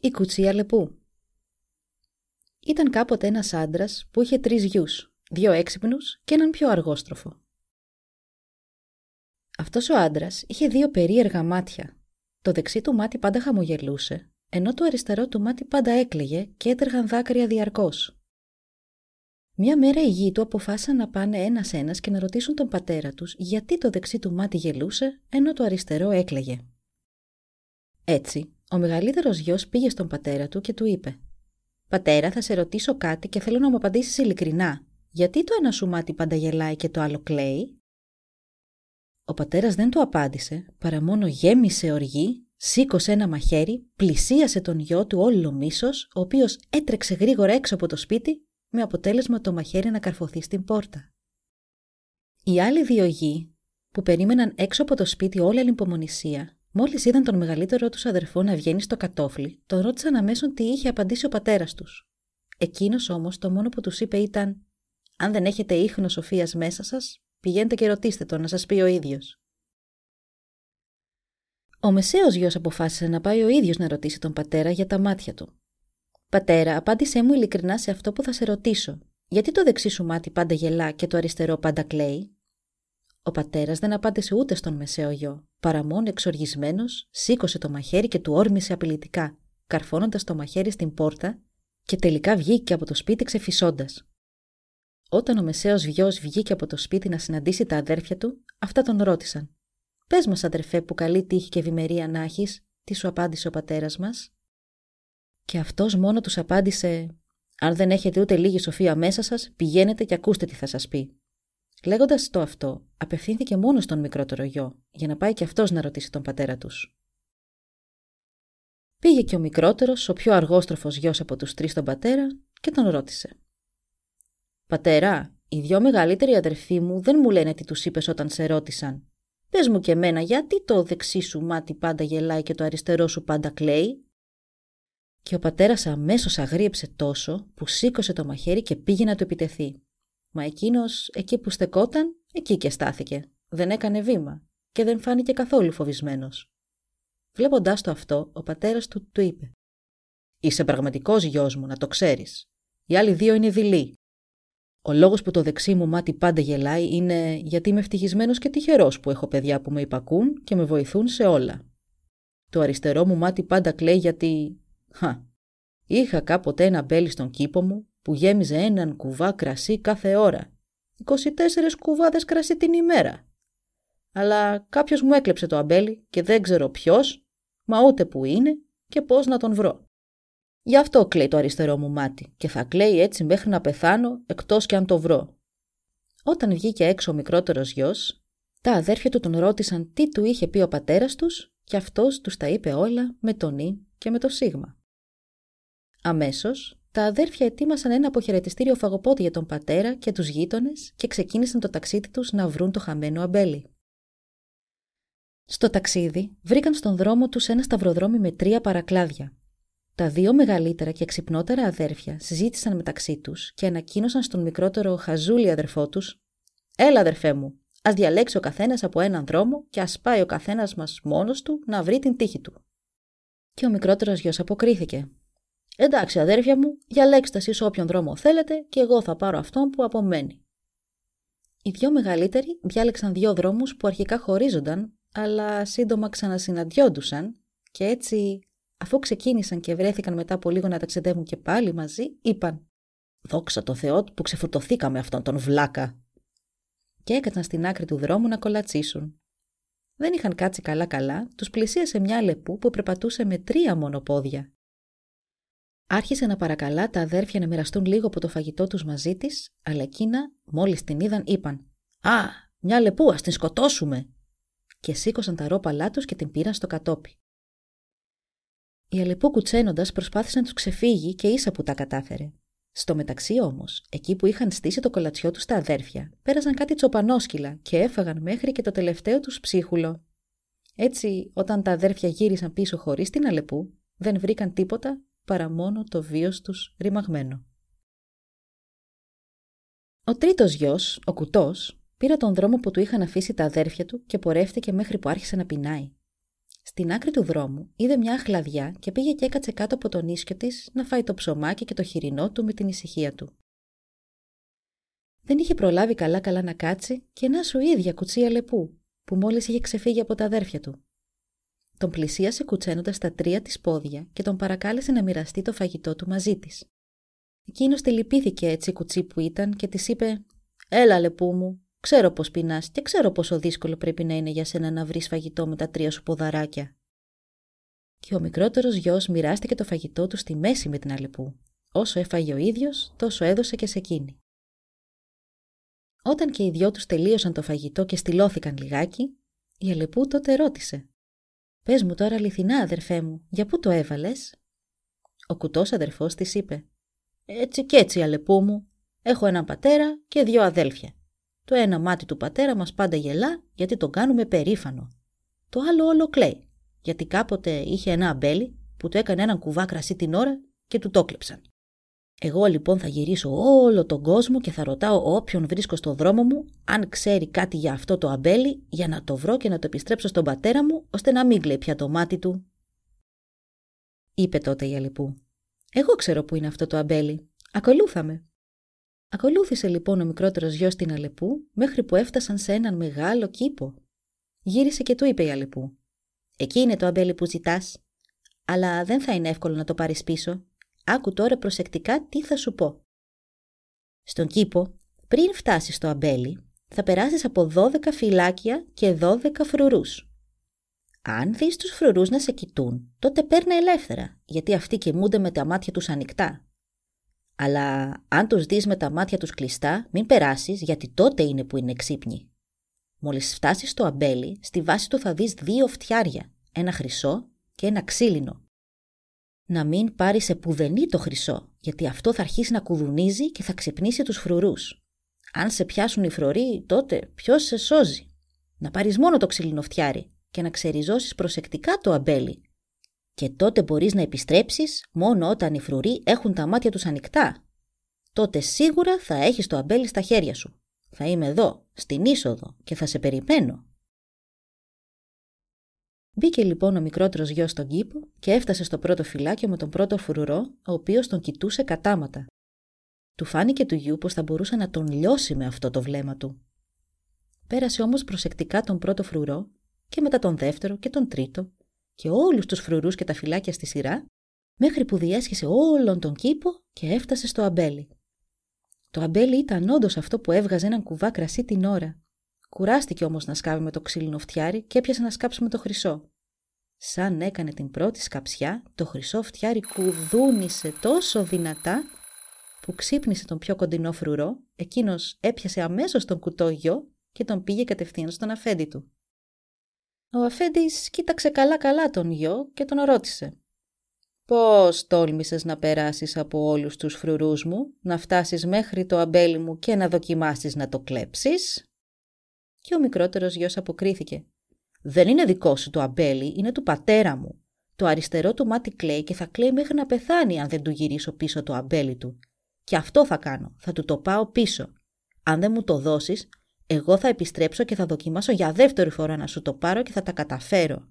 Η κουτσία λεπού Ήταν κάποτε ένας άντρας που είχε τρεις γιους, δύο έξυπνους και έναν πιο αργόστροφο. Αυτός ο άντρας είχε δύο περίεργα μάτια. Το δεξί του μάτι πάντα χαμογελούσε, ενώ το αριστερό του μάτι πάντα έκλαιγε και έτρεχαν δάκρυα διαρκώς. Μια μέρα οι γη του αποφάσισαν να πάνε ένας-ένας και να ρωτήσουν τον πατέρα τους γιατί το δεξί του μάτι γελούσε, ενώ το αριστερό έκλαιγε. Έτσι, ο μεγαλύτερος γιος πήγε στον πατέρα του και του είπε: Πατέρα, θα σε ρωτήσω κάτι και θέλω να μου απαντήσεις ειλικρινά. Γιατί το ένα σου μάτι πάντα γελάει και το άλλο κλαίει; Ο πατέρας δεν του απάντησε, παρά μόνο γέμισε οργή, σήκωσε ένα μαχαίρι, πλησίασε τον γιο του όλο μίσος, ο οποίος έτρεξε γρήγορα έξω από το σπίτι, με αποτέλεσμα το μαχαίρι να καρφωθεί στην πόρτα. Οι άλλοι δύο γη, που περίμεναν έξω από το σπίτι όλη ανυπομονησία, Μόλις είδαν τον μεγαλύτερό τους αδερφό να βγαίνει στο κατόφλι, τον ρώτησαν αμέσως τι είχε απαντήσει ο πατέρας τους. Εκείνος όμως το μόνο που τους είπε ήταν: Αν δεν έχετε ίχνος σοφίας μέσα σας, πηγαίνετε και ρωτήστε τον να σας πει ο ίδιος. Ο μεσαίος γιος αποφάσισε να πάει ο ίδιος να ρωτήσει τον πατέρα για τα μάτια του. Πατέρα, απάντησέ μου ειλικρινά σε αυτό που θα σε ρωτήσω. Γιατί το δεξί σου μάτι πάντα γελά και το αριστερό πάντα κλαίει; Ο πατέρας δεν απάντησε ούτε στον μεσαίο γιο, παρά μόνο εξοργισμένος, σήκωσε το μαχαίρι και του όρμησε απειλητικά, καρφώνοντας το μαχαίρι στην πόρτα και τελικά βγήκε από το σπίτι ξεφυσώντας. Όταν ο μεσαίος γιος βγήκε από το σπίτι να συναντήσει τα αδέρφια του, αυτά τον ρώτησαν. Πες μας, αδερφέ, που καλή τύχη και ευημερία να έχεις, τι σου απάντησε ο πατέρας μας. Και αυτός μόνο τους απάντησε: Αν δεν έχετε ούτε λίγη σοφία μέσα σας, πηγαίνετε και ακούστε τι θα σας πει. Λέγοντας το αυτό, απευθύνθηκε μόνος στον μικρότερο γιο, για να πάει και αυτός να ρωτήσει τον πατέρα τους. Πήγε και ο μικρότερος, ο πιο αργόστροφος γιος από τους τρεις τον πατέρα, και τον ρώτησε. Πατέρα, οι δυο μεγαλύτεροι αδερφοί μου δεν μου λένε τι τους είπες όταν σε ρώτησαν. Πες μου και εμένα, γιατί το δεξί σου μάτι πάντα γελάει και το αριστερό σου πάντα κλαίει; Και ο πατέρας αμέσως αγρίεψε τόσο που σήκωσε το μαχαίρι και πήγε να του επιτεθεί. Μα εκείνος εκεί που στεκόταν, εκεί και στάθηκε. Δεν έκανε βήμα και δεν φάνηκε καθόλου φοβισμένος. Βλέποντάς το αυτό, ο πατέρας του του είπε: Είσαι πραγματικός γιος μου, να το ξέρεις. Οι άλλοι δύο είναι δειλοί. Ο λόγος που το δεξί μου μάτι πάντα γελάει είναι γιατί είμαι ευτυχισμένος και τυχερός που έχω παιδιά που με υπακούν και με βοηθούν σε όλα. Το αριστερό μου μάτι πάντα κλαίει γιατί. Χα. Είχα κάποτε ένα μπέλι στον κήπο μου που γέμιζε έναν κουβά κρασί κάθε ώρα. 24 κουβάδες κρασί την ημέρα. Αλλά κάποιος μου έκλεψε το αμπέλι και δεν ξέρω ποιος, μα ούτε που είναι και πώς να τον βρω. Γι' αυτό κλαίει το αριστερό μου μάτι και θα κλαίει έτσι μέχρι να πεθάνω εκτός και αν το βρω. Όταν βγήκε έξω ο μικρότερος γιος, τα αδέρφια του τον ρώτησαν τι του είχε πει ο πατέρας τους και αυτός τους τα είπε όλα με τον Ι και με το Σίγμα. Αμέσως τα αδέρφια ετοίμασαν ένα αποχαιρετιστήριο φαγοπότη για τον πατέρα και τους γείτονες και ξεκίνησαν το ταξίδι τους να βρουν το χαμένο αμπέλι. Στο ταξίδι βρήκαν στον δρόμο τους ένα σταυροδρόμι με τρία παρακλάδια. Τα δύο μεγαλύτερα και ξυπνότερα αδέρφια συζήτησαν μεταξύ τους και ανακοίνωσαν στον μικρότερο χαζούλη αδερφό τους «Έλα αδερφέ μου, ας διαλέξει ο καθένας από έναν δρόμο και ας πάει ο καθένας μας μόνος του να βρει την τύχη του». Και ο μικρότερος γιος αποκρίθηκε Εντάξει, αδέρφια μου, διαλέξτε εσεί όποιον δρόμο θέλετε και εγώ θα πάρω αυτόν που απομένει. Οι δυο μεγαλύτεροι διάλεξαν δύο δρόμους που αρχικά χωρίζονταν, αλλά σύντομα ξανασυναντιόντουσαν και έτσι, αφού ξεκίνησαν και βρέθηκαν μετά από λίγο να ταξιδεύουν και πάλι μαζί, είπαν «Δόξα τω Θεώ που ξεφορτωθήκαμε αυτόν τον βλάκα» και έκατσαν στην άκρη του δρόμου να κολατσίσουν. Δεν είχαν κάτσει καλά-καλά, τους πλησίασε μια λεπού που περπατούσε με τρία μόνο πόδια. Άρχισε να παρακαλά τα αδέρφια να μοιραστούν λίγο από το φαγητό τους μαζί της, αλλά εκείνα, μόλις την είδαν, είπαν «Α, μια λεπού, ας την σκοτώσουμε» και σήκωσαν τα ρόπαλά τους και την πήραν στο κατόπι. Η Αλεπού κουτσένοντας προσπάθησε να τους ξεφύγει και ίσα που τα κατάφερε. Στο μεταξύ όμως, εκεί που είχαν στήσει το κολατσιό τους στα αδέρφια, πέρασαν κάτι τσοπανόσκυλα και έφαγαν μέχρι και το τελευταίο τους ψίχουλο. Έτσι, όταν τα αδέρφια γύρισαν πίσω χωρίς την Αλεπού, δεν βρήκαν τίποτα παρά μόνο το βίος τους ρημαγμένο. Ο τρίτος γιος, ο κουτός, πήρε τον δρόμο που του είχαν αφήσει τα αδέρφια του και πορεύτηκε μέχρι που άρχισε να πεινάει. Στην άκρη του δρόμου είδε μια αχλαδιά και πήγε και έκατσε κάτω από τον ίσκιο της να φάει το ψωμάκι και το χοιρινό του με την ησυχία του. Δεν είχε προλάβει καλά-καλά να κάτσει και να σου ίδια κουτσία λεπού, που μόλις είχε ξεφύγει από τα αδέρφια του. Τον πλησίασε κουτσένοντας τα τρία της πόδια και τον παρακάλεσε να μοιραστεί το φαγητό του μαζί της. Εκείνος τη λυπήθηκε έτσι κουτσί που ήταν και της είπε: Έλα, λεπού μου, Ξέρω πώς πεινάς και ξέρω πόσο δύσκολο πρέπει να είναι για σένα να βρεις φαγητό με τα τρία σου ποδαράκια. Και ο μικρότερος γιος μοιράστηκε το φαγητό του στη μέση με την Αλεπού. Όσο έφαγε ο ίδιος, τόσο έδωσε και σε εκείνη. Όταν και οι δυο τους τελείωσαν το φαγητό και στυλώθηκαν λιγάκι, η Αλεπού τότε ρώτησε: Πες μου τώρα αληθινά, αδερφέ μου, για πού το έβαλες; Ο κουτός αδερφός της είπε: Έτσι κι έτσι, Αλεπού μου. Έχω έναν πατέρα και δύο αδέλφια. Το ένα μάτι του πατέρα μας πάντα γελά γιατί τον κάνουμε περήφανο. Το άλλο όλο κλαίει, γιατί κάποτε είχε ένα αμπέλι που του έκανε έναν κουβά κρασί την ώρα και του το κλέψαν. Εγώ λοιπόν θα γυρίσω όλο τον κόσμο και θα ρωτάω όποιον βρίσκω στο δρόμο μου αν ξέρει κάτι για αυτό το αμπέλι για να το βρω και να το επιστρέψω στον πατέρα μου ώστε να μην κλαίει πια το μάτι του. Είπε τότε η Αλυπού. Εγώ ξέρω που είναι αυτό το αμπέλι. Ακολούθαμε. Ακολούθησε λοιπόν ο μικρότερος γιος την Αλεπού μέχρι που έφτασαν σε έναν μεγάλο κήπο. Γύρισε και του είπε η Αλεπού. Εκεί είναι το αμπέλι που ζητάς. Αλλά δεν θα είναι εύκολο να το πάρεις πίσω. Άκου τώρα προσεκτικά τι θα σου πω. Στον κήπο, πριν φτάσεις στο αμπέλι, θα περάσεις από 12 φυλάκια και 12 φρουρούς. Αν δεις τους φρουρούς να σε κοιτούν, τότε παίρνε ελεύθερα, γιατί αυτοί κοιμούνται με τα μάτια τους ανοιχτά αλλά αν τους δεις με τα μάτια τους κλειστά, μην περάσεις γιατί τότε είναι που είναι ξύπνοι. Μόλις φτάσεις στο αμπέλι, στη βάση του θα δεις δύο φτιάρια, ένα χρυσό και ένα ξύλινο. Να μην πάρει σε πουδενή το χρυσό, γιατί αυτό θα αρχίσει να κουδουνίζει και θα ξυπνήσει τους φρουρούς. Αν σε πιάσουν οι φρουροί, τότε ποιος σε σώζει; Να πάρεις μόνο το ξύλινο φτιάρι και να ξεριζώσεις προσεκτικά το αμπέλι, και τότε μπορείς να επιστρέψεις μόνο όταν οι φρουροί έχουν τα μάτια τους ανοιχτά. Τότε σίγουρα θα έχεις το αμπέλι στα χέρια σου. Θα είμαι εδώ, στην είσοδο και θα σε περιμένω. Μπήκε λοιπόν ο μικρότερος γιος στον κήπο και έφτασε στο πρώτο φυλάκιο με τον πρώτο φρουρό, ο οποίος τον κοιτούσε κατάματα. Του φάνηκε του γιου πως θα μπορούσε να τον λιώσει με αυτό το βλέμμα του. Πέρασε όμως προσεκτικά τον πρώτο φρουρό και μετά τον δεύτερο και τον τρίτο και όλους τους φρουρούς και τα φυλάκια στη σειρά, μέχρι που διέσχισε όλον τον κήπο και έφτασε στο αμπέλι. Το αμπέλι ήταν όντως αυτό που έβγαζε έναν κουβά κρασί την ώρα. Κουράστηκε όμως να σκάβει με το ξύλινο φτιάρι και έπιασε να σκάψει με το χρυσό. Σαν έκανε την πρώτη σκαψιά, το χρυσό φτιάρι κουδούνισε τόσο δυνατά που ξύπνησε τον πιο κοντινό φρουρό, εκείνος έπιασε αμέσως τον κουτό γιο και τον πήγε κατευθείαν στον αφέντη του. Ο αφέντης κοίταξε καλά-καλά τον γιο και τον ρώτησε. «Πώς τόλμησες να περάσεις από όλους τους φρουρούς μου, να φτάσεις μέχρι το αμπέλι μου και να δοκιμάσεις να το κλέψεις» Και ο μικρότερος γιος αποκρίθηκε. «Δεν είναι δικό σου το αμπέλι, είναι του πατέρα μου. Το αριστερό του μάτι κλαίει και θα κλαίει μέχρι να πεθάνει αν δεν του γυρίσω πίσω το αμπέλι του. Και αυτό θα κάνω, θα του το πάω πίσω. Αν δεν μου το δώσεις, εγώ θα επιστρέψω και θα δοκιμάσω για δεύτερη φορά να σου το πάρω και θα τα καταφέρω.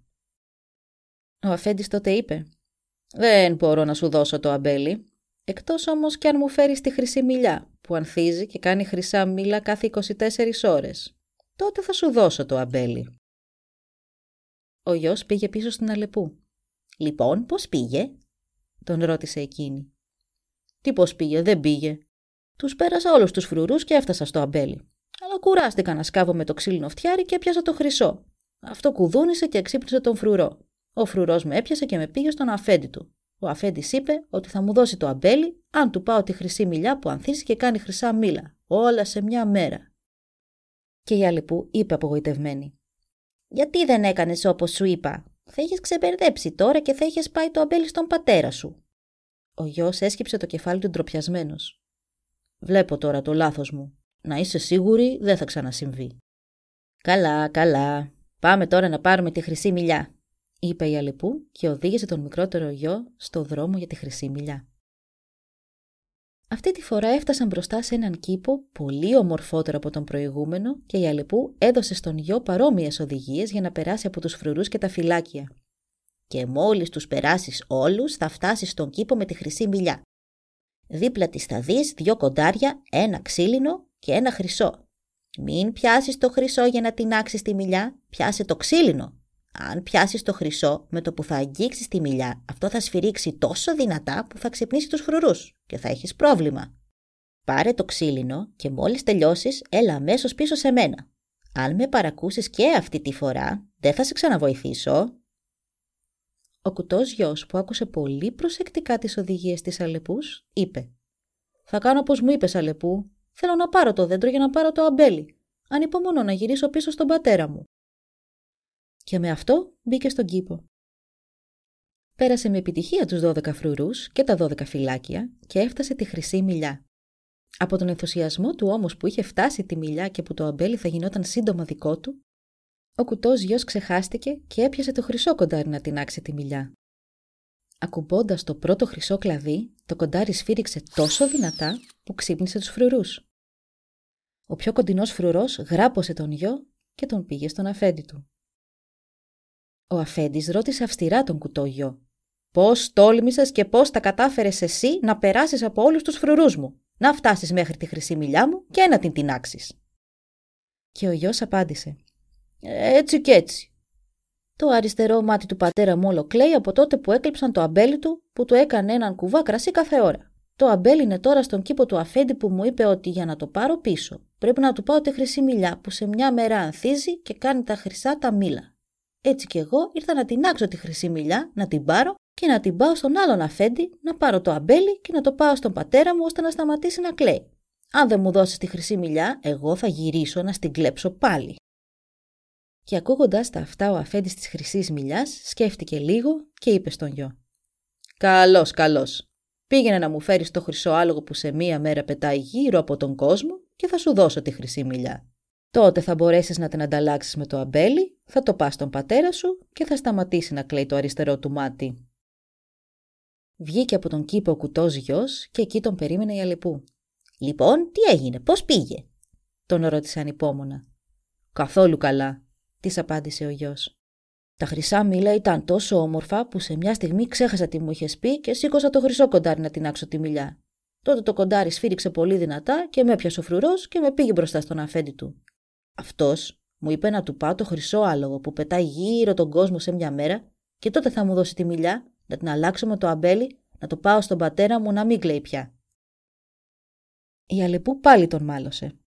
Ο αφέντης τότε είπε «Δεν μπορώ να σου δώσω το αμπέλι, εκτός όμως κι αν μου φέρεις τη χρυσή μιλιά που ανθίζει και κάνει χρυσά μήλα κάθε 24 ώρες. Τότε θα σου δώσω το αμπέλι». Ο γιος πήγε πίσω στην Αλεπού. «Λοιπόν, πώς πήγε» τον ρώτησε εκείνη. «Τι πώς πήγε, δεν πήγε. Τους πέρασα όλους τους φρουρούς και έφτασα στο αμπέλι αλλά κουράστηκα να σκάβω με το ξύλινο φτιάρι και έπιασα το χρυσό. Αυτό κουδούνισε και ξύπνησε τον φρουρό. Ο φρουρός με έπιασε και με πήγε στον αφέντη του. Ο αφέντης είπε ότι θα μου δώσει το αμπέλι αν του πάω τη χρυσή μιλιά που ανθίσει και κάνει χρυσά μήλα. Όλα σε μια μέρα. Και η άλλη που είπε απογοητευμένη. Γιατί δεν έκανες όπως σου είπα; Θα είχες ξεπερδέψει τώρα και θα είχες πάει το αμπέλι στον πατέρα σου. Ο γιος έσκυψε το κεφάλι του ντροπιασμένος. Βλέπω τώρα το λάθος μου. Να είσαι σίγουρη δεν θα ξανασυμβεί. Καλά, καλά. Πάμε τώρα να πάρουμε τη χρυσή μιλιά, είπε η Αλεπού και οδήγησε τον μικρότερο γιο στο δρόμο για τη χρυσή μιλιά. Αυτή τη φορά έφτασαν μπροστά σε έναν κήπο πολύ ομορφότερο από τον προηγούμενο και η Αλεπού έδωσε στον γιο παρόμοιες οδηγίες για να περάσει από τους φρουρούς και τα φυλάκια. Και μόλις τους περάσεις όλους, θα φτάσεις στον κήπο με τη χρυσή μιλιά. Δίπλα της θα δεις δυο κοντάρια, ένα ξύλινο και ένα χρυσό. Μην πιάσεις το χρυσό για να τεινάξει τη μιλιά, πιάσε το ξύλινο αν πιάσεις το χρυσό, με το που θα αγγίξεις τη μιλιά, αυτό θα σφυρίξει τόσο δυνατά που θα ξυπνήσει τους φρουρού και θα έχεις πρόβλημα. Πάρε το ξύλινο και μόλις τελειώσεις, έλα αμέσως πίσω σε μένα. Αν με παρακούσεις και αυτή τη φορά, δεν θα σε ξαναβοηθήσω. Ο κουτός γιος, που άκουσε πολύ προσεκτικά τις οδηγίες της Αλεπούς, είπε: Θα κάνω όπως μου είπες, Αλεπού. Θέλω να πάρω το δέντρο για να πάρω το αμπέλι. Ανυπομονώ να γυρίσω πίσω στον πατέρα μου και με αυτό μπήκε στον κήπο. Πέρασε με επιτυχία τους 12 φρουρούς και τα 12 φυλάκια και έφτασε τη χρυσή μιλιά. Από τον ενθουσιασμό του όμως που είχε φτάσει τη μιλιά και που το αμπέλι θα γινόταν σύντομα δικό του, ο κουτός γιος ξεχάστηκε και έπιασε το χρυσό κοντάρι να τεινάξει τη μιλιά. Ακουμπώντας το πρώτο χρυσό κλαδί, το κοντάρι σφύριξε τόσο δυνατά που ξύπνησε τους φρουρούς. Ο πιο κοντινός φρουρός γράπωσε τον γιο και τον πήγε στον αφέντη του. Ο αφέντης ρώτησε αυστηρά τον κουτόγιο. Πώς τόλμησες και πώς τα κατάφερες εσύ να περάσεις από όλους τους φρουρούς μου, να φτάσεις μέχρι τη χρυσή μιλιά μου και να την τεινάξει. Και ο γιος απάντησε. Έτσι κι έτσι. Το αριστερό μάτι του πατέρα μου όλο κλαίει από τότε που έκλειψαν το αμπέλι του που του έκανε έναν κουβά κρασί κάθε ώρα. Το αμπέλι είναι τώρα στον κήπο του αφέντη που μου είπε ότι για να το πάρω πίσω πρέπει να του πάω τη χρυσή μιλιά που σε μια μέρα ανθίζει και κάνει τα χρυσά τα μήλα. Έτσι κι εγώ ήρθα να την άξω τη χρυσή μιλιά, να την πάρω και να την πάω στον άλλον αφέντη, να πάρω το αμπέλι και να το πάω στον πατέρα μου ώστε να σταματήσει να κλαίει. Αν δεν μου δώσεις τη χρυσή μιλιά, εγώ θα γυρίσω να στην κλέψω πάλι. Και ακούγοντας τα αυτά, ο αφέντης της χρυσής μιλιάς σκέφτηκε λίγο και είπε στον γιο: Καλώς, καλώς. Πήγαινε να μου φέρεις το χρυσό άλογο που σε μία μέρα πετάει γύρω από τον κόσμο και θα σου δώσω τη χρυσή μιλιά. Τότε θα μπορέσεις να την ανταλλάξεις με το αμπέλι, θα το πας στον πατέρα σου και θα σταματήσει να κλαίει το αριστερό του μάτι. Βγήκε από τον κήπο ο κουτός γιος και εκεί τον περίμενε η Αλεπού. Λοιπόν, τι έγινε, πώς πήγε, τον ρώτησε ανυπόμονα. Καθόλου καλά, της απάντησε ο γιος. Τα χρυσά μήλα ήταν τόσο όμορφα που σε μια στιγμή ξέχασα τι μου είχες πει και σήκωσα το χρυσό κοντάρι να την άξω τη μιλιά. Τότε το κοντάρι σφύριξε πολύ δυνατά και με έπιασε ο φρουρός και με πήγε μπροστά στον αφέντη του. Αυτός μου είπε να του πάω το χρυσό άλογο που πετάει γύρω τον κόσμο σε μια μέρα και τότε θα μου δώσει τη μιλιά, να την αλλάξω με το αμπέλι, να το πάω στον πατέρα μου να μην κλαίει πια. Η Αλεπού πάλι τον μάλωσε.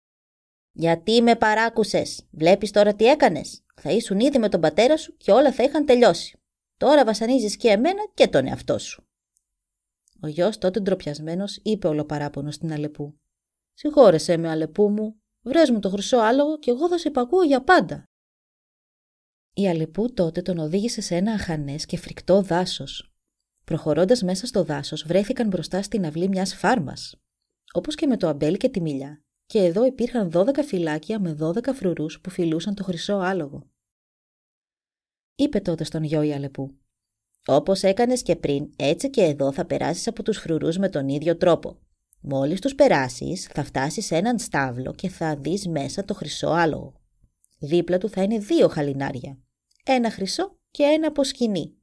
Γιατί με παράκουσες, βλέπεις τώρα τι έκανες; Θα ήσουν ήδη με τον πατέρα σου και όλα θα είχαν τελειώσει. Τώρα βασανίζεις και εμένα και τον εαυτό σου. Ο γιος τότε ντροπιασμένος είπε ολοπαράπονο στην Αλεπού. Συγχώρεσέ με, Αλεπού μου, Βρες μου το χρυσό άλογο και εγώ θα σε υπακούω για πάντα. Η Αλεπού τότε τον οδήγησε σε ένα αχανές και φρικτό δάσος. Προχωρώντας μέσα στο δάσος βρέθηκαν μπροστά στην αυλή μιας φάρμας. Όπως και με το αμπέλ και τη μιλιά. Και εδώ υπήρχαν δώδεκα φυλάκια με δώδεκα φρουρούς που φιλούσαν το χρυσό άλογο. Είπε τότε στον γιο η Αλεπού. Όπως έκανες και πριν, έτσι και εδώ θα περάσεις από τους φρουρούς με τον ίδιο τρόπο. Μόλις τους περάσεις, θα φτάσεις σε έναν στάβλο και θα δεις μέσα το χρυσό άλογο. Δίπλα του θα είναι δύο χαλινάρια. Ένα χρυσό και ένα από σκηνή.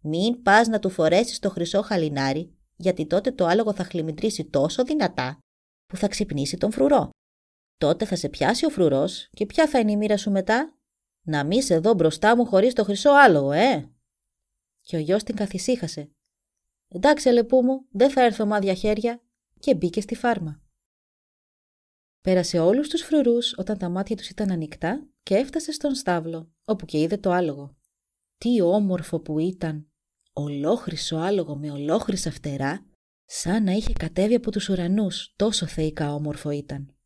Μην πας να του φορέσεις το χρυσό χαλινάρι, γιατί τότε το άλογο θα χλιμητρήσει τόσο δυνατά που θα ξυπνήσει τον φρουρό. Τότε θα σε πιάσει ο φρουρός και ποια θα είναι η μοίρα σου μετά; Να μη σε δω μπροστά μου χωρίς το χρυσό άλογο, ε! Και ο γιος την καθησύχασε. Εντάξει, αλεπού μου, δεν θα έρθω μάδια χέρια, και μπήκε στη φάρμα. Πέρασε όλους τους φρουρούς όταν τα μάτια τους ήταν ανοιχτά και έφτασε στον στάβλο, όπου και είδε το άλογο. Τι όμορφο που ήταν! Ολόχρυσο άλογο με ολόχρυσα φτερά, σαν να είχε κατέβει από τους ουρανούς, τόσο θεϊκά όμορφο ήταν.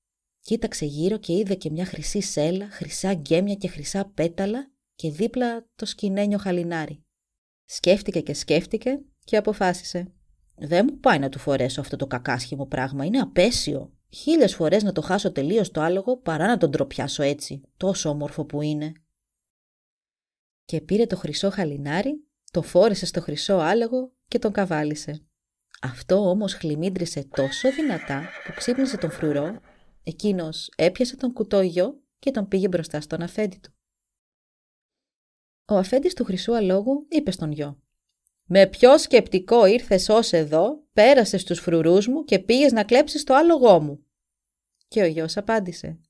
Κοίταξε γύρω και είδε και μια χρυσή σέλα, χρυσά γκέμια και χρυσά πέταλα και δίπλα το σκηνένιο χαλινάρι. Σκέφτηκε και σκέφτηκε και αποφάσισε. Δεν μου πάει να του φορέσω αυτό το κακάσχημο πράγμα, είναι απέσιο. Χίλιες φορές να το χάσω τελείως το άλογο παρά να τον τροπιάσω έτσι, τόσο όμορφο που είναι. Και πήρε το χρυσό χαλινάρι, το φόρεσε στο χρυσό άλογο και τον καβάλισε. Αυτό όμως χλιμίντρισε τόσο δυνατά που ξύπνησε τον φρουρό, εκείνος έπιασε τον κουτό γιο και τον πήγε μπροστά στον αφέντη του. Ο αφέντης του χρυσού αλόγου είπε στον γιο «Με ποιο σκεπτικό ήρθες ως εδώ, πέρασες τους φρουρούς μου και πήγες να κλέψεις το άλογό μου» Και ο γιος απάντησε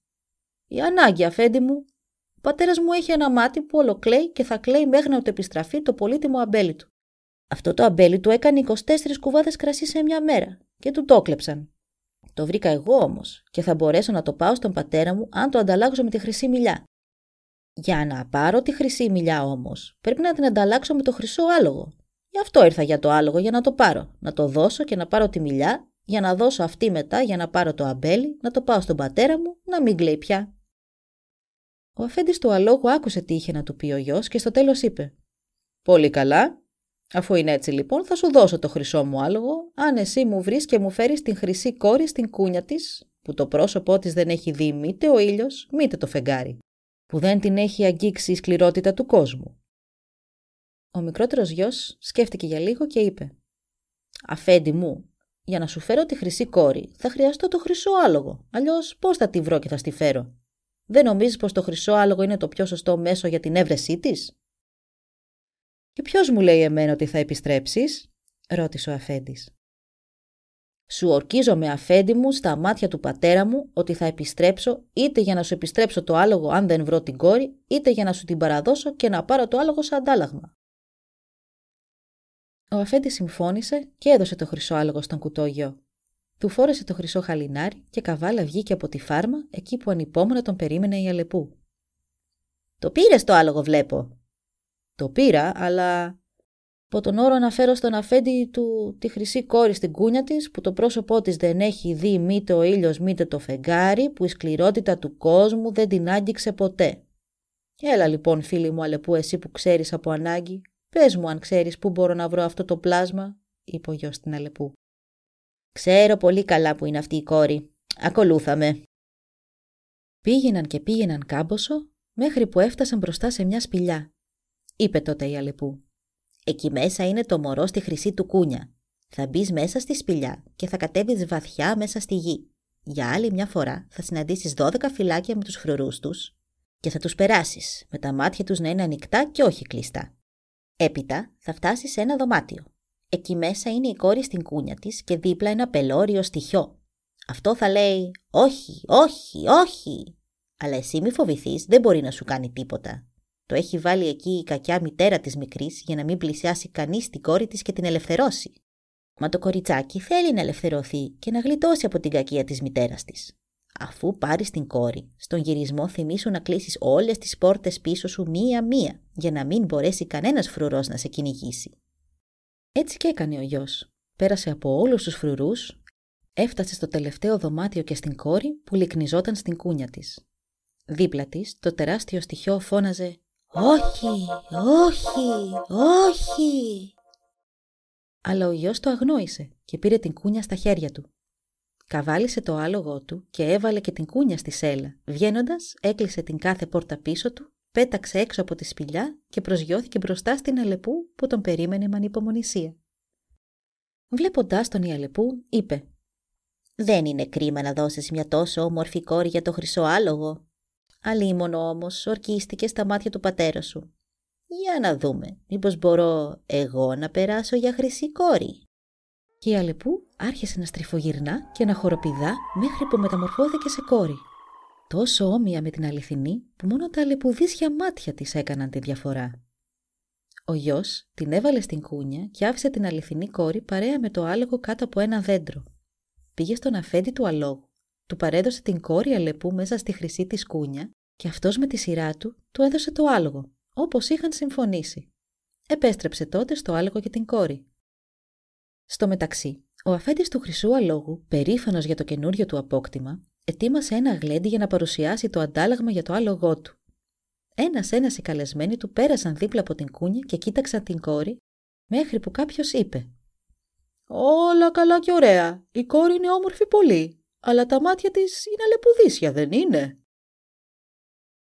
«Η ανάγκη αφέντη μου, ο πατέρας μου έχει ένα μάτι που ολοκλέει και θα κλαίει μέχρι να του επιστραφεί το πολύτιμο αμπέλι του. Αυτό το αμπέλι του έκανε 24 κουβάδες κρασί σε μια μέρα και του το κλέψαν. Το βρήκα εγώ όμως και θα μπορέσω να το πάω στον πατέρα μου αν το ανταλλάξω με τη χρυσή μιλιά. Για να πάρω τη χρυσή μιλιά όμως, πρέπει να την ανταλλάξω με το χρυσό άλογο. Γι' αυτό ήρθα για το άλογο για να το πάρω. Να το δώσω και να πάρω τη μιλιά, για να δώσω αυτή μετά για να πάρω το αμπέλι, να το πάω στον πατέρα μου, να μην κλαίει πια. Ο αφέντης του αλόγου άκουσε τι είχε να του πει ο γιος και στο τέλος είπε: Πολύ καλά, Αφού είναι έτσι λοιπόν, θα σου δώσω το χρυσό μου άλογο, αν εσύ μου βρεις και μου φέρεις την χρυσή κόρη στην κούνια της, που το πρόσωπό της δεν έχει δει μήτε ο ήλιος, μήτε το φεγγάρι, που δεν την έχει αγγίξει η σκληρότητα του κόσμου. Ο μικρότερος γιος σκέφτηκε για λίγο και είπε: Αφέντη μου, για να σου φέρω τη χρυσή κόρη, θα χρειαστώ το χρυσό άλογο. Αλλιώς πώς θα τη βρω και θα στη φέρω; Δεν νομίζεις πως το χρυσό άλογο είναι το πιο σωστό μέσο για την έβρεσή της; «Και ποιος μου λέει εμένα ότι θα επιστρέψεις» ρώτησε ο αφέντης. «Σου ορκίζομαι αφέντη μου στα μάτια του πατέρα μου ότι θα επιστρέψω είτε για να σου επιστρέψω το άλογο αν δεν βρω την κόρη, είτε για να σου την παραδώσω και να πάρω το άλογο σαν αντάλλαγμα». Ο αφέντης συμφώνησε και έδωσε το χρυσό άλογο στον κουτόγιο. Του φόρεσε το χρυσό χαλινάρι και καβάλα βγήκε από τη φάρμα εκεί που ανυπόμονα τον περίμενε η Αλεπού. «Το πήρες το άλογο βλέπω», το πήρα, αλλά από τον όρο να φέρω στον αφέντη του τη χρυσή κόρη στην κούνια της, που το πρόσωπό της δεν έχει δει μήτε ο ήλιος μήτε το φεγγάρι, που η σκληρότητα του κόσμου δεν την άγγιξε ποτέ. Έλα λοιπόν φίλη μου Αλεπού εσύ που ξέρεις από ανάγκη, πες μου αν ξέρεις πού μπορώ να βρω αυτό το πλάσμα, είπε ο γιος στην Αλεπού. Ξέρω πολύ καλά που είναι αυτή η κόρη. Ακολούθαμε. Πήγαιναν και πήγαιναν κάμποσο μέχρι που έφτασαν μπροστά σε μια σπηλιά είπε τότε η Αλεπού. Εκεί μέσα είναι το μωρό στη χρυσή του κούνια. Θα μπεις μέσα στη σπηλιά και θα κατέβεις βαθιά μέσα στη γη. Για άλλη μια φορά θα συναντήσεις 12 φυλάκια με τους φρουρού τους και θα τους περάσεις, με τα μάτια τους να είναι ανοιχτά και όχι κλειστά. Έπειτα θα φτάσει σε ένα δωμάτιο. Εκεί μέσα είναι η κόρη στην κούνια της και δίπλα ένα πελώριο στοιχειό. Αυτό θα λέει Όχι, όχι, όχι. Αλλά εσύ μη φοβηθείς, δεν μπορεί να σου κάνει τίποτα. Το έχει βάλει εκεί η κακιά μητέρα της μικρής για να μην πλησιάσει κανείς την κόρη της και την ελευθερώσει. Μα το κοριτσάκι θέλει να ελευθερωθεί και να γλιτώσει από την κακία της μητέρας της. Αφού πάρεις την κόρη, στον γυρισμό θυμίσου να κλείσεις όλες τις πόρτες πίσω σου μία-μία, για να μην μπορέσει κανένας φρουρός να σε κυνηγήσει. Έτσι και έκανε ο γιος. Πέρασε από όλους τους φρουρούς, έφτασε στο τελευταίο δωμάτιο και στην κόρη που λυκνιζόταν στην κούνια της. Δίπλα της, το τεράστιο στοιχείο φώναζε όχι, όχι, όχι. Αλλά ο γιος το αγνόησε και πήρε την κούνια στα χέρια του. Καβάλισε το άλογο του και έβαλε και την κούνια στη σέλα. Βγαίνοντας, έκλεισε την κάθε πόρτα πίσω του, πέταξε έξω από τη σπηλιά και προσγειώθηκε μπροστά στην Αλεπού που τον περίμενε με ανυπομονησία. Βλέποντάς τον η Αλεπού, είπε: Δεν είναι κρίμα να δώσεις μια τόσο όμορφη κόρη για το χρυσό άλογο. Αλίμονο όμως ορκίστηκε στα μάτια του πατέρας σου. Για να δούμε, μήπως μπορώ εγώ να περάσω για χρυσή κόρη. Και η Αλεπού άρχισε να στριφογυρνά και να χοροπηδά μέχρι που μεταμορφώθηκε σε κόρη. Τόσο όμοια με την αληθινή που μόνο τα αλεπουδίσια μάτια της έκαναν τη διαφορά. Ο γιος την έβαλε στην κούνια και άφησε την αληθινή κόρη παρέα με το άλογο κάτω από ένα δέντρο. Πήγε στον αφέντη του αλόγου του παρέδωσε την κόρη Αλεπού μέσα στη χρυσή της κούνια και αυτός με τη σειρά του του έδωσε το άλογο, όπως είχαν συμφωνήσει. Επέστρεψε τότε στο άλογο και την κόρη. Στο μεταξύ, ο αφέντης του χρυσού αλόγου, περήφανος για το καινούριο του απόκτημα, ετοίμασε ένα γλέντι για να παρουσιάσει το αντάλλαγμα για το άλογό του. ένας-ένας οι καλεσμένοι του πέρασαν δίπλα από την κούνια και κοίταξαν την κόρη, μέχρι που κάποιος είπε «Όλα καλά και ωραία. Η κόρη είναι όμορφη πολύ, αλλά τα μάτια της είναι αλεπουδίσια, δεν είναι»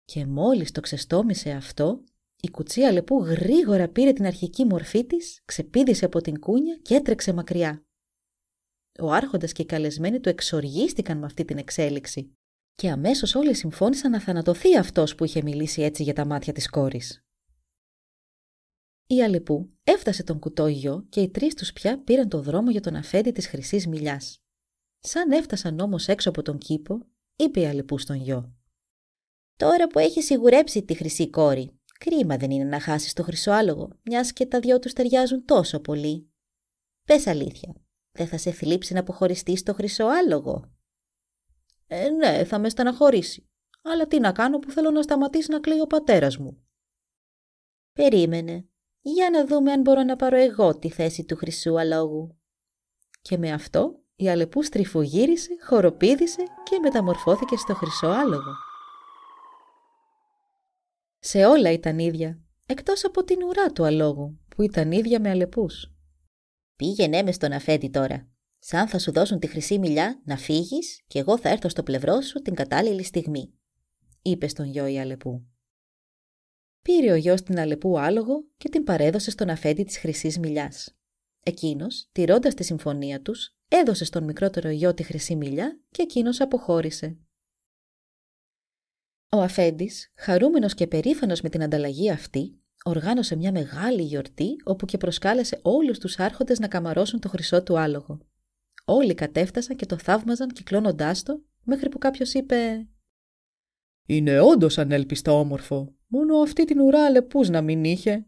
και μόλις το ξεστόμησε αυτό, η κουτσία λεπού γρήγορα πήρε την αρχική μορφή της, ξεπίδησε από την κούνια και έτρεξε μακριά. Ο άρχοντας και οι καλεσμένοι του εξοργίστηκαν με αυτή την εξέλιξη και αμέσως όλοι συμφώνησαν να θανατωθεί αυτός που είχε μιλήσει έτσι για τα μάτια της κόρης. Η Αλεπού έφτασε τον κουτό γιο και οι τρεις τους πια πήραν το δρόμο για τον αφέντη της χρυσής Μιλιάς. Σαν έφτασαν όμως έξω από τον κήπο, είπε η Αλεπού στον γιο. Τώρα που έχεις σιγουρέψει τη χρυσή κόρη, κρίμα δεν είναι να χάσεις το χρυσό άλογο, μιας και τα δυο τους ταιριάζουν τόσο πολύ. Πες αλήθεια, δεν θα σε θλίψει να αποχωριστείς το χρυσό άλογο; Ε, ναι, θα με στεναχωρήσει. Αλλά τι να κάνω που θέλω να σταματήσει να κλαίει ο πατέρας μου. Περίμενε. Για να δούμε αν μπορώ να πάρω εγώ τη θέση του χρυσού αλόγου. Και με αυτό η Αλεπού στριφογύρισε, χοροπήδησε και μεταμορφώθηκε στο χρυσό άλογο. Σε όλα ήταν ίδια, εκτός από την ουρά του αλόγου, που ήταν ίδια με αλεπούς. Πήγαινε μες στον αφέντη τώρα. Σαν θα σου δώσουν τη χρυσή μιλιά, να φύγεις και εγώ θα έρθω στο πλευρό σου την κατάλληλη στιγμή, είπε στον γιο η αλεπού. Πήρε ο γιος την αλεπού άλογο και την παρέδωσε στον αφέντη της χρυσής μιλιάς. Εκείνος, τηρώντας τη συμφωνία τους, έδωσε στον μικρότερο γιο τη χρυσή μιλιά και εκείνος αποχώρησε. Ο αφέντης, χαρούμενος και περήφανος με την ανταλλαγή αυτή, οργάνωσε μια μεγάλη γιορτή όπου και προσκάλεσε όλους τους άρχοντες να καμαρώσουν το χρυσό του άλογο. Όλοι κατέφτασαν και το θαύμαζαν κυκλώνοντάς το, μέχρι που κάποιος είπε «Είναι όντως ανέλπιστα όμορφο, μόνο αυτή την ουρά αλεπούς να μην είχε».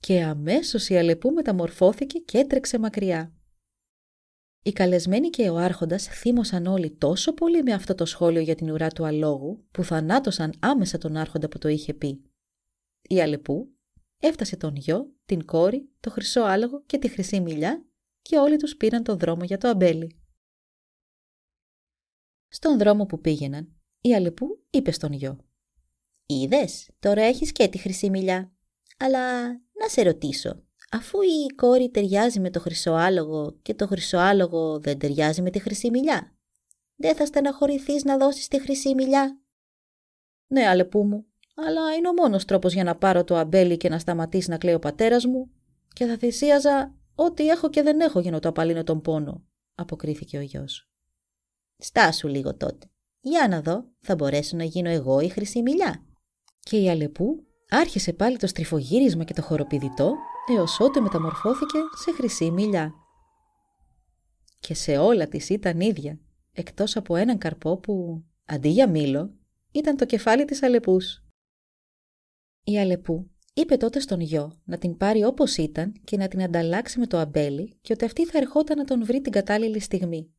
Και αμέσως η αλεπού μεταμορφώθηκε και έτρεξε μακριά. Οι καλεσμένοι και ο άρχοντας θύμωσαν όλοι τόσο πολύ με αυτό το σχόλιο για την ουρά του αλόγου που θανάτωσαν άμεσα τον άρχοντα που το είχε πει. Η Αλεπού έφτασε τον γιο, την κόρη, το χρυσό άλογο και τη χρυσή μιλιά και όλοι τους πήραν το δρόμο για το αμπέλι. Στον δρόμο που πήγαιναν, η Αλεπού είπε στον γιο «Είδες, τώρα έχεις και τη χρυσή μιλιά, αλλά να σε ρωτήσω, αφού η κόρη ταιριάζει με το χρυσό άλογο και το χρυσό άλογο δεν ταιριάζει με τη χρυσή μιλιά. Δεν θα στεναχωρηθείς να δώσεις τη χρυσή μιλιά. Ναι, αλεπού μου, αλλά είναι ο μόνος τρόπος για να πάρω το αμπέλι και να σταματήσει να κλαίει ο πατέρας μου και θα θυσίαζα ό,τι έχω και δεν έχω για να το απαλύνω τον πόνο, αποκρίθηκε ο γιος. Στάσου λίγο τότε. Για να δω, θα μπορέσω να γίνω εγώ η χρυσή μιλιά. Και η Αλεπού άρχισε πάλι το στριφογύρισμα και το χοροπηδητό έως ότου μεταμορφώθηκε σε χρυσή μιλιά. Και σε όλα της ήταν ίδια, εκτός από έναν καρπό που, αντί για μήλο, ήταν το κεφάλι της Αλεπούς. Η Αλεπού είπε τότε στον γιο να την πάρει όπως ήταν και να την ανταλλάξει με το αμπέλι και ότι αυτή θα ερχόταν να τον βρει την κατάλληλη στιγμή.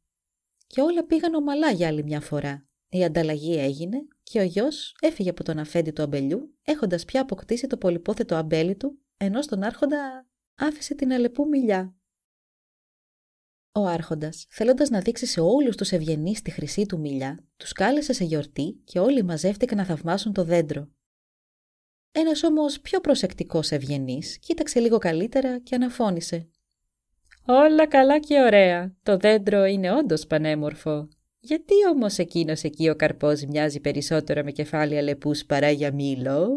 Και όλα πήγαν ομαλά για άλλη μια φορά. Η ανταλλαγή έγινε και ο γιος έφυγε από τον αφέντη του αμπελιού, έχοντας πια αποκτήσει το πολυπόθετο αμπέλι του ενώ στον άρχοντα άφησε την αλεπού μιλιά. Ο άρχοντας, θέλοντας να δείξει σε όλους τους ευγενείς τη χρυσή του μιλιά, τους κάλεσε σε γιορτή και όλοι μαζεύτηκαν να θαυμάσουν το δέντρο. Ένας όμως πιο προσεκτικός ευγενής κοίταξε λίγο καλύτερα και αναφώνησε. Όλα καλά και ωραία. Το δέντρο είναι όντως πανέμορφο. Γιατί όμως εκείνος εκεί ο καρπός μοιάζει περισσότερο με κεφάλι αλεπούς παρά για μήλο;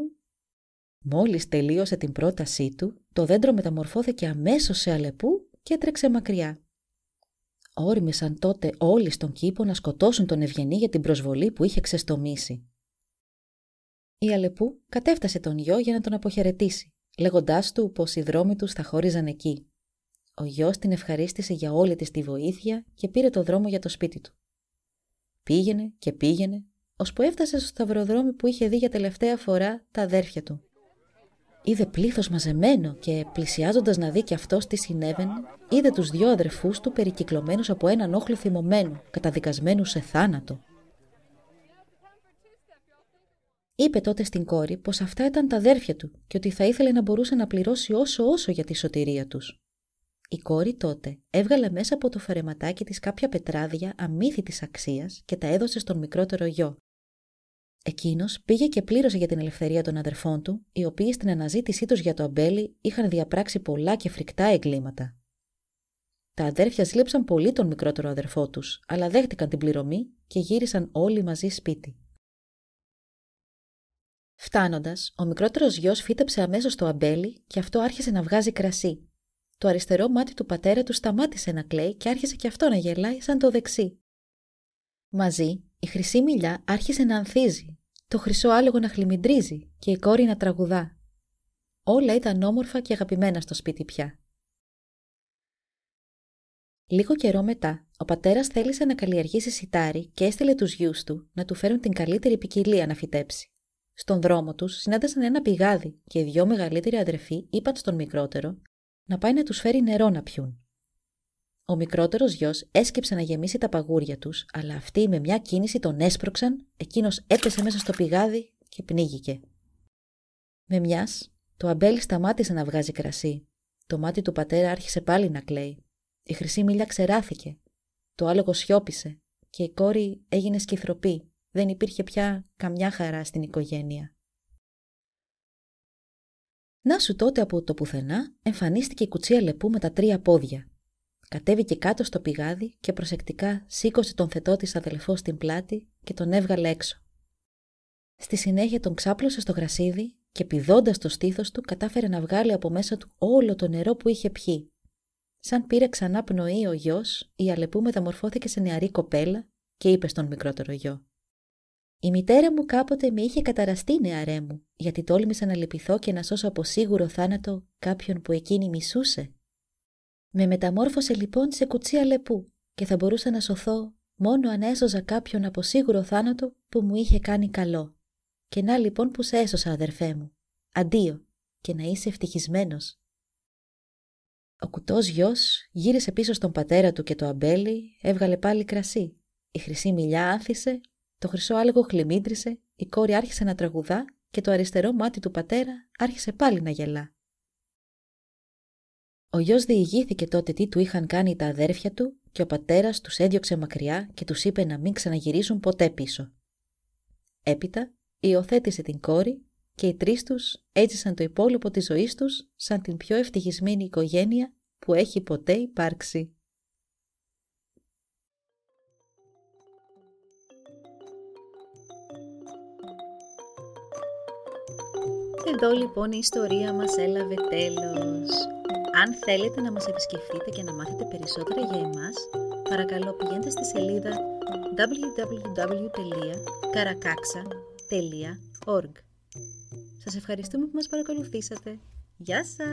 Μόλις τελείωσε την πρότασή του, το δέντρο μεταμορφώθηκε αμέσως σε αλεπού και έτρεξε μακριά. Όρμησαν τότε όλοι στον κήπο να σκοτώσουν τον Ευγενή για την προσβολή που είχε ξεστομίσει. Η Αλεπού κατέφτασε τον γιο για να τον αποχαιρετήσει, λέγοντάς του πως οι δρόμοι τους θα χώριζαν εκεί. Ο γιος την ευχαρίστησε για όλη της τη βοήθεια και πήρε το δρόμο για το σπίτι του. Πήγαινε και πήγαινε, ώσπου έφτασε στο σταυροδρόμι που είχε δει για τελευταία φορά τα αδέρφια του. Είδε πλήθος μαζεμένο και πλησιάζοντας να δει και αυτός τι συνέβαινε, είδε τους δυο αδερφούς του περικυκλωμένους από έναν όχλο θυμωμένο, καταδικασμένους σε θάνατο. Είπε τότε στην κόρη πως αυτά ήταν τα αδέρφια του και ότι θα ήθελε να μπορούσε να πληρώσει όσο όσο για τη σωτηρία τους. Η κόρη τότε έβγαλε μέσα από το φαρεματάκι της κάποια πετράδια αμύθιτης αξίας και τα έδωσε στον μικρότερο γιο. Εκείνος πήγε και πλήρωσε για την ελευθερία των αδερφών του, οι οποίοι στην αναζήτησή τους για το αμπέλι είχαν διαπράξει πολλά και φρικτά εγκλήματα. Τα αδέρφια ζήλεψαν πολύ τον μικρότερο αδερφό τους, αλλά δέχτηκαν την πληρωμή και γύρισαν όλοι μαζί σπίτι. Φτάνοντας, ο μικρότερος γιος φύτεψε αμέσως το αμπέλι και αυτό άρχισε να βγάζει κρασί. Το αριστερό μάτι του πατέρα του σταμάτησε να κλαίει και άρχισε και αυτό να γελάει σαν το δεξί. Μαζί, η χρυσή μιλιά άρχισε να ανθίζει, το χρυσό άλογο να χλιμιντρίζει και η κόρη να τραγουδά. Όλα ήταν όμορφα και αγαπημένα στο σπίτι πια. Λίγο καιρό μετά, ο πατέρας θέλησε να καλλιεργήσει σιτάρι και έστειλε τους γιους του να του φέρουν την καλύτερη ποικιλία να φυτέψει. Στον δρόμο τους συνάντησαν ένα πηγάδι και οι δυο μεγαλύτεροι αδερφοί είπαν στον μικρότερο να πάει να τους φέρει νερό να πιούν. Ο μικρότερος γιος έσκυψε να γεμίσει τα παγούρια τους, αλλά αυτοί με μια κίνηση τον έσπρωξαν, εκείνος έπεσε μέσα στο πηγάδι και πνίγηκε. Με μιας, το αμπέλι σταμάτησε να βγάζει κρασί. Το μάτι του πατέρα άρχισε πάλι να κλαίει. Η χρυσή μίλια ξεράθηκε. Το άλογο σιώπησε και η κόρη έγινε σκυθροπή. Δεν υπήρχε πια καμιά χαρά στην οικογένεια. Να σου τότε από το πουθενά εμφανίστηκε η κουτσία λεπού με τα τρία πόδια. Κατέβηκε κάτω στο πηγάδι και προσεκτικά σήκωσε τον θετό της αδελφό στην πλάτη και τον έβγαλε έξω. Στη συνέχεια τον ξάπλωσε στο γρασίδι και πηδώντας το στήθος του κατάφερε να βγάλει από μέσα του όλο το νερό που είχε πιει. Σαν πήρε ξανά πνοή ο γιος, η Αλεπού μεταμορφώθηκε σε νεαρή κοπέλα και είπε στον μικρότερο γιο. Η μητέρα μου κάποτε με είχε καταραστεί νεαρέ μου, γιατί τόλμησα να λυπηθώ και να σώσω από σίγουρο θάνατο κάποιον που εκείνη μισούσε. Με μεταμόρφωσε λοιπόν σε κουτσία λεπού και θα μπορούσα να σωθώ μόνο αν έσωζα κάποιον από σίγουρο θάνατο που μου είχε κάνει καλό. Και να λοιπόν που σε έσωσα αδερφέ μου. Αντίο και να είσαι ευτυχισμένος. Ο κουτός γιος γύρισε πίσω στον πατέρα του και το αμπέλι έβγαλε πάλι κρασί. Η χρυσή μιλιά άνθησε, το χρυσό άλογο χλιμίντρισε, η κόρη άρχισε να τραγουδά και το αριστερό μάτι του πατέρα άρχισε πάλι να γελά. Ο γιος διηγήθηκε τότε τι του είχαν κάνει τα αδέρφια του και ο πατέρας τους έδιωξε μακριά και τους είπε να μην ξαναγυρίσουν ποτέ πίσω. Έπειτα υιοθέτησε την κόρη και οι τρεις τους έζησαν το υπόλοιπο της ζωής τους σαν την πιο ευτυχισμένη οικογένεια που έχει ποτέ υπάρξει. Εδώ λοιπόν η ιστορία μας έλαβε τέλος. Αν θέλετε να μας επισκεφτείτε και να μάθετε περισσότερα για εμάς, παρακαλώ πηγαίνετε στη σελίδα www.karakaksa.org Σας ευχαριστούμε που μας παρακολουθήσατε. Γεια σας!